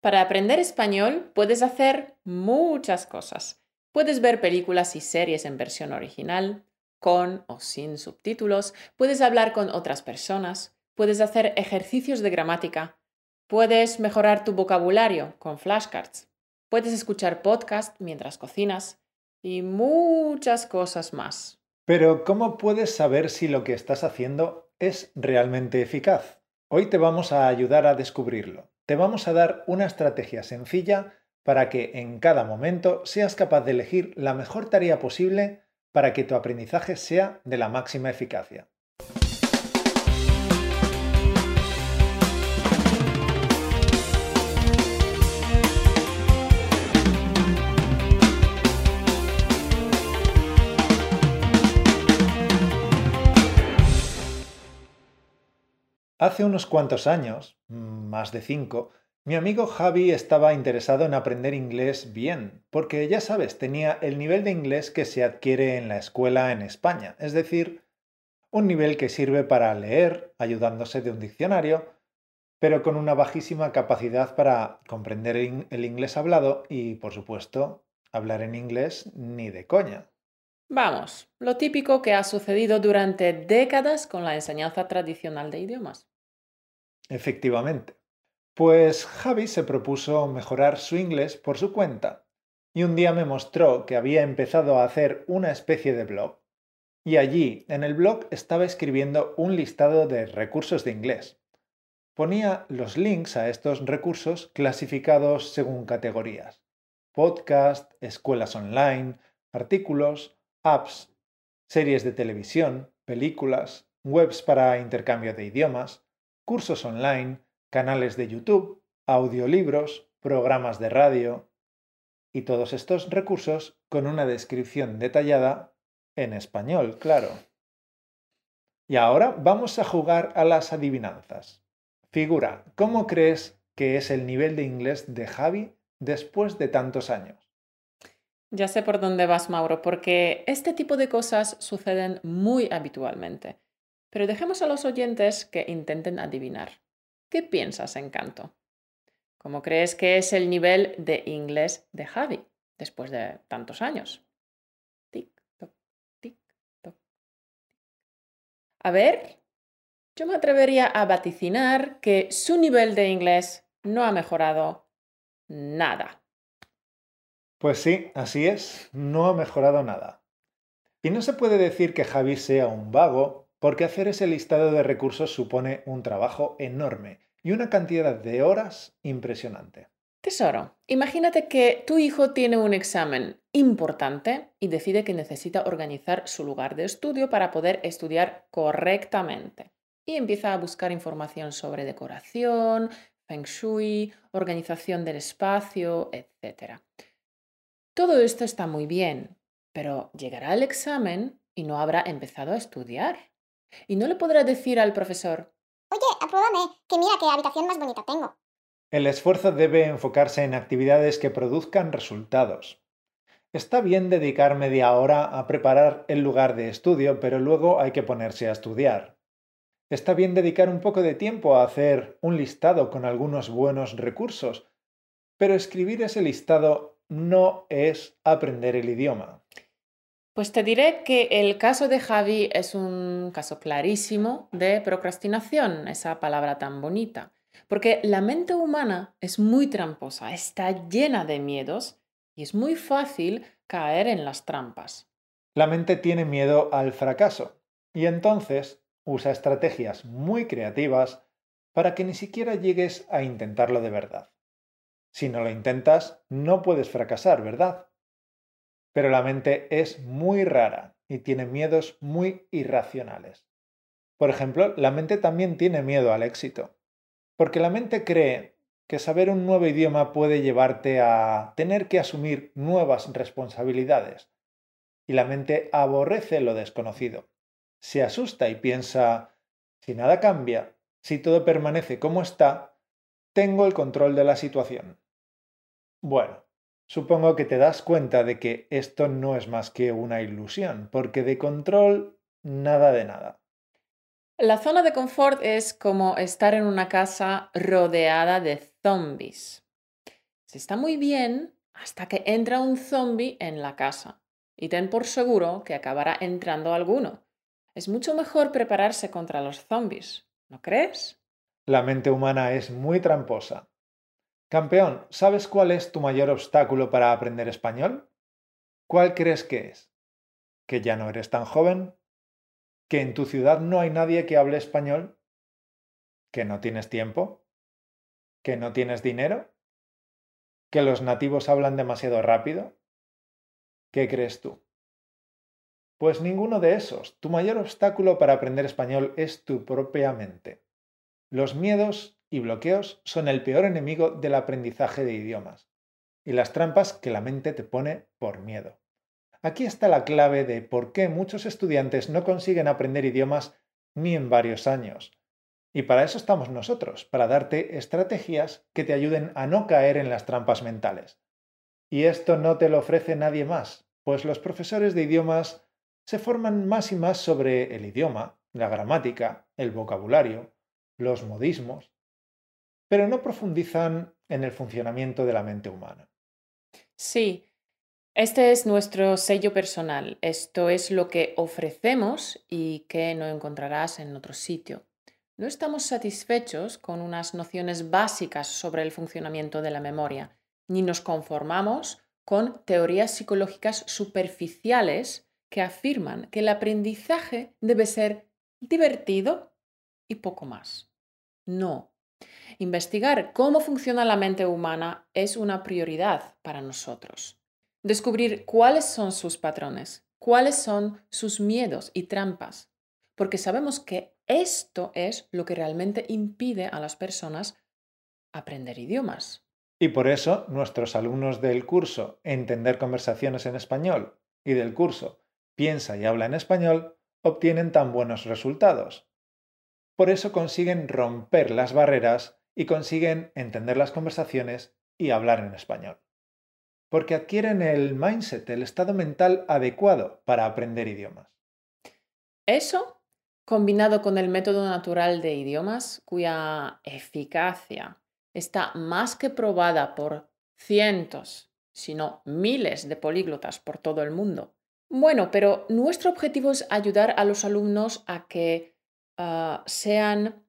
Para aprender español puedes hacer muchas cosas. Puedes ver películas y series en versión original, con o sin subtítulos, puedes hablar con otras personas, puedes hacer ejercicios de gramática, puedes mejorar tu vocabulario con flashcards, puedes escuchar podcast mientras cocinas y muchas cosas más. Pero ¿cómo puedes saber si lo que estás haciendo es realmente eficaz? Hoy te vamos a ayudar a descubrirlo te vamos a dar una estrategia sencilla para que en cada momento seas capaz de elegir la mejor tarea posible para que tu aprendizaje sea de la máxima eficacia. Hace unos cuantos años, más de cinco, mi amigo Javi estaba interesado en aprender inglés bien, porque ya sabes, tenía el nivel de inglés que se adquiere en la escuela en España, es decir, un nivel que sirve para leer, ayudándose de un diccionario, pero con una bajísima capacidad para comprender el inglés hablado y, por supuesto, hablar en inglés ni de coña. Vamos, lo típico que ha sucedido durante décadas con la enseñanza tradicional de idiomas. Efectivamente. Pues Javi se propuso mejorar su inglés por su cuenta y un día me mostró que había empezado a hacer una especie de blog. Y allí, en el blog, estaba escribiendo un listado de recursos de inglés. Ponía los links a estos recursos clasificados según categorías. Podcast, escuelas online, artículos, apps, series de televisión, películas, webs para intercambio de idiomas, cursos online, canales de YouTube, audiolibros, programas de radio y todos estos recursos con una descripción detallada en español, claro. Y ahora vamos a jugar a las adivinanzas. Figura, ¿cómo crees que es el nivel de inglés de Javi después de tantos años? Ya sé por dónde vas, Mauro, porque este tipo de cosas suceden muy habitualmente. Pero dejemos a los oyentes que intenten adivinar. ¿Qué piensas, Encanto? ¿Cómo crees que es el nivel de inglés de Javi después de tantos años? Tic, toc, tic, toc. A ver, yo me atrevería a vaticinar que su nivel de inglés no ha mejorado nada. Pues sí, así es, no ha mejorado nada. Y no se puede decir que Javi sea un vago, porque hacer ese listado de recursos supone un trabajo enorme y una cantidad de horas impresionante. Tesoro, imagínate que tu hijo tiene un examen importante y decide que necesita organizar su lugar de estudio para poder estudiar correctamente. Y empieza a buscar información sobre decoración, feng shui, organización del espacio, etc. Todo esto está muy bien, pero llegará el examen y no habrá empezado a estudiar. Y no le podrá decir al profesor, Oye, apruébame, que mira qué habitación más bonita tengo. El esfuerzo debe enfocarse en actividades que produzcan resultados. Está bien dedicar media hora a preparar el lugar de estudio, pero luego hay que ponerse a estudiar. Está bien dedicar un poco de tiempo a hacer un listado con algunos buenos recursos, pero escribir ese listado no es aprender el idioma? Pues te diré que el caso de Javi es un caso clarísimo de procrastinación, esa palabra tan bonita, porque la mente humana es muy tramposa, está llena de miedos y es muy fácil caer en las trampas. La mente tiene miedo al fracaso y entonces usa estrategias muy creativas para que ni siquiera llegues a intentarlo de verdad. Si no lo intentas, no puedes fracasar, ¿verdad? Pero la mente es muy rara y tiene miedos muy irracionales. Por ejemplo, la mente también tiene miedo al éxito, porque la mente cree que saber un nuevo idioma puede llevarte a tener que asumir nuevas responsabilidades, y la mente aborrece lo desconocido. Se asusta y piensa, si nada cambia, si todo permanece como está, tengo el control de la situación. Bueno, supongo que te das cuenta de que esto no es más que una ilusión, porque de control nada de nada. La zona de confort es como estar en una casa rodeada de zombies. Se está muy bien hasta que entra un zombie en la casa y ten por seguro que acabará entrando alguno. Es mucho mejor prepararse contra los zombies, ¿no crees? La mente humana es muy tramposa. Campeón, ¿sabes cuál es tu mayor obstáculo para aprender español? ¿Cuál crees que es? ¿Que ya no eres tan joven? ¿Que en tu ciudad no hay nadie que hable español? ¿Que no tienes tiempo? ¿Que no tienes dinero? ¿Que los nativos hablan demasiado rápido? ¿Qué crees tú? Pues ninguno de esos. Tu mayor obstáculo para aprender español es tu propia mente. Los miedos y bloqueos son el peor enemigo del aprendizaje de idiomas y las trampas que la mente te pone por miedo. Aquí está la clave de por qué muchos estudiantes no consiguen aprender idiomas ni en varios años. Y para eso estamos nosotros, para darte estrategias que te ayuden a no caer en las trampas mentales. Y esto no te lo ofrece nadie más, pues los profesores de idiomas se forman más y más sobre el idioma, la gramática, el vocabulario, los modismos, pero no profundizan en el funcionamiento de la mente humana. Sí, este es nuestro sello personal. Esto es lo que ofrecemos y que no encontrarás en otro sitio. No estamos satisfechos con unas nociones básicas sobre el funcionamiento de la memoria ni nos conformamos con teorías psicológicas superficiales que afirman que el aprendizaje debe ser divertido y poco más. No. Investigar cómo funciona la mente humana es una prioridad para nosotros. Descubrir cuáles son sus patrones, cuáles son sus miedos y trampas, porque sabemos que esto es lo que realmente impide a las personas aprender idiomas. Y por eso nuestros alumnos del curso Entender conversaciones en español y del curso Piensa y habla en español obtienen tan buenos resultados. Por eso consiguen romper las barreras y consiguen entender las conversaciones y hablar en español. Porque adquieren el mindset, el estado mental adecuado para aprender idiomas. Eso, combinado con el método natural de idiomas, cuya eficacia está más que probada por cientos, si no miles de políglotas por todo el mundo. Bueno, pero nuestro objetivo es ayudar a los alumnos a que ah, sean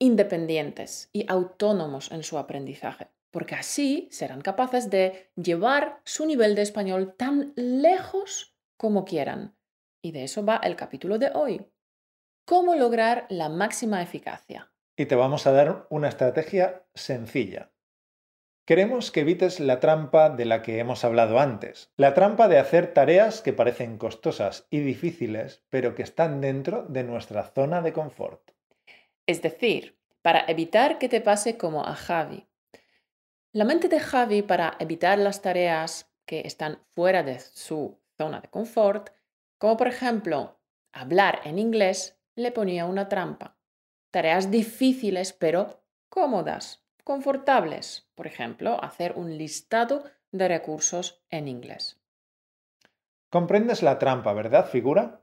independientes y autónomos en su aprendizaje, porque así serán capaces de llevar su nivel de español tan lejos como quieran. Y de eso va el capítulo de hoy. ¿Cómo lograr la máxima eficacia? y te vamos a dar una estrategia sencilla. Queremos que evites la trampa de la que hemos hablado antes, la trampa de hacer tareas que parecen costosas y difíciles, pero que están dentro de nuestra zona de confort. Es decir, para evitar que te pase como a Javi. La mente de Javi, para evitar las tareas que están fuera de su zona de confort, como por ejemplo hablar en inglés, le ponía una trampa tareas difíciles pero cómodas, confortables. Por ejemplo, hacer un listado de recursos en inglés. ¿Comprendes la trampa, verdad, figura?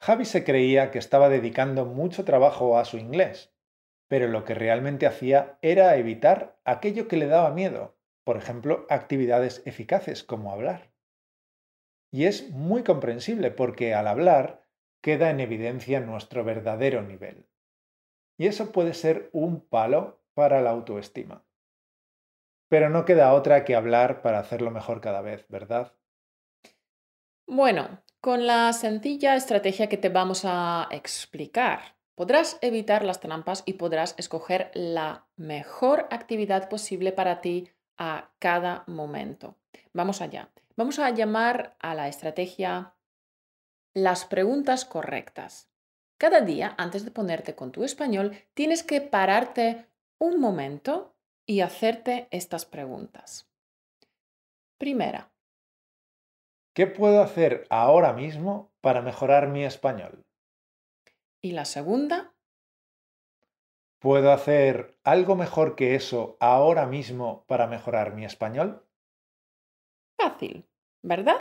Javi se creía que estaba dedicando mucho trabajo a su inglés, pero lo que realmente hacía era evitar aquello que le daba miedo, por ejemplo, actividades eficaces como hablar. Y es muy comprensible porque al hablar queda en evidencia nuestro verdadero nivel. Y eso puede ser un palo para la autoestima. Pero no queda otra que hablar para hacerlo mejor cada vez, ¿verdad? Bueno, con la sencilla estrategia que te vamos a explicar, podrás evitar las trampas y podrás escoger la mejor actividad posible para ti a cada momento. Vamos allá. Vamos a llamar a la estrategia las preguntas correctas. Cada día, antes de ponerte con tu español, tienes que pararte un momento y hacerte estas preguntas. Primera. ¿Qué puedo hacer ahora mismo para mejorar mi español? Y la segunda. ¿Puedo hacer algo mejor que eso ahora mismo para mejorar mi español? Fácil, ¿verdad?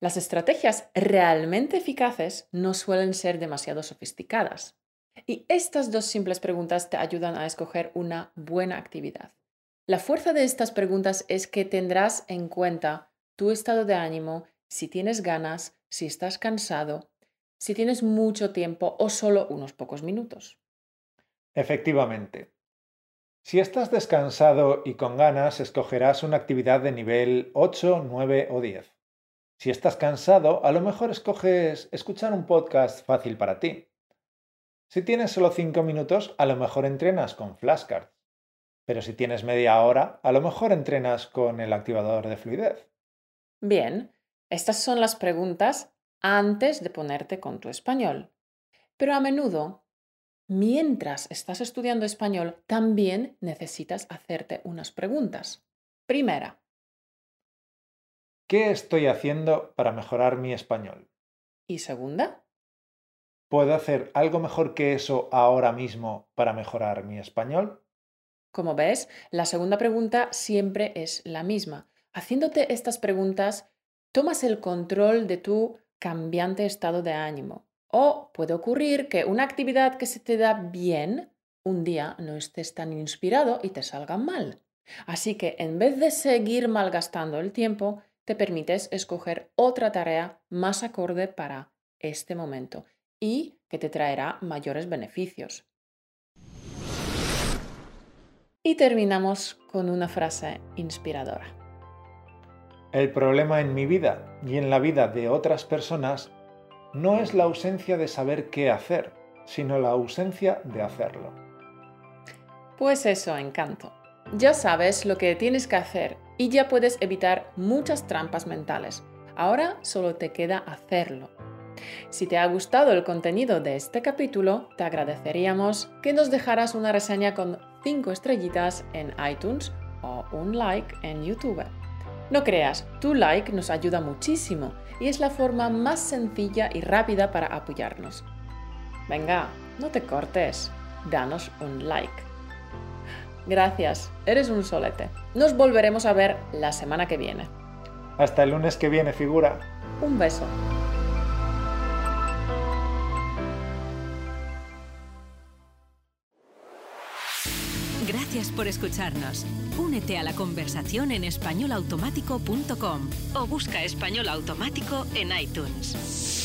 Las estrategias realmente eficaces no suelen ser demasiado sofisticadas. Y estas dos simples preguntas te ayudan a escoger una buena actividad. La fuerza de estas preguntas es que tendrás en cuenta tu estado de ánimo, si tienes ganas, si estás cansado, si tienes mucho tiempo o solo unos pocos minutos. Efectivamente. Si estás descansado y con ganas, escogerás una actividad de nivel 8, 9 o 10. Si estás cansado, a lo mejor escoges escuchar un podcast fácil para ti. Si tienes solo 5 minutos, a lo mejor entrenas con flashcards. Pero si tienes media hora, a lo mejor entrenas con el activador de fluidez. Bien, estas son las preguntas antes de ponerte con tu español. Pero a menudo, mientras estás estudiando español, también necesitas hacerte unas preguntas. Primera. ¿Qué estoy haciendo para mejorar mi español? Y segunda. ¿Puedo hacer algo mejor que eso ahora mismo para mejorar mi español? Como ves, la segunda pregunta siempre es la misma. Haciéndote estas preguntas, tomas el control de tu cambiante estado de ánimo. O puede ocurrir que una actividad que se te da bien, un día no estés tan inspirado y te salga mal. Así que en vez de seguir malgastando el tiempo, te permites escoger otra tarea más acorde para este momento y que te traerá mayores beneficios. Y terminamos con una frase inspiradora. El problema en mi vida y en la vida de otras personas no es la ausencia de saber qué hacer, sino la ausencia de hacerlo. Pues eso, encanto. Ya sabes lo que tienes que hacer y ya puedes evitar muchas trampas mentales. Ahora solo te queda hacerlo. Si te ha gustado el contenido de este capítulo, te agradeceríamos que nos dejaras una reseña con 5 estrellitas en iTunes o un like en YouTube. No creas, tu like nos ayuda muchísimo y es la forma más sencilla y rápida para apoyarnos. Venga, no te cortes, danos un like. Gracias, eres un solete. Nos volveremos a ver la semana que viene. Hasta el lunes que viene, figura. Un beso. Gracias por escucharnos. Únete a la conversación en españolautomático.com o busca español automático en iTunes.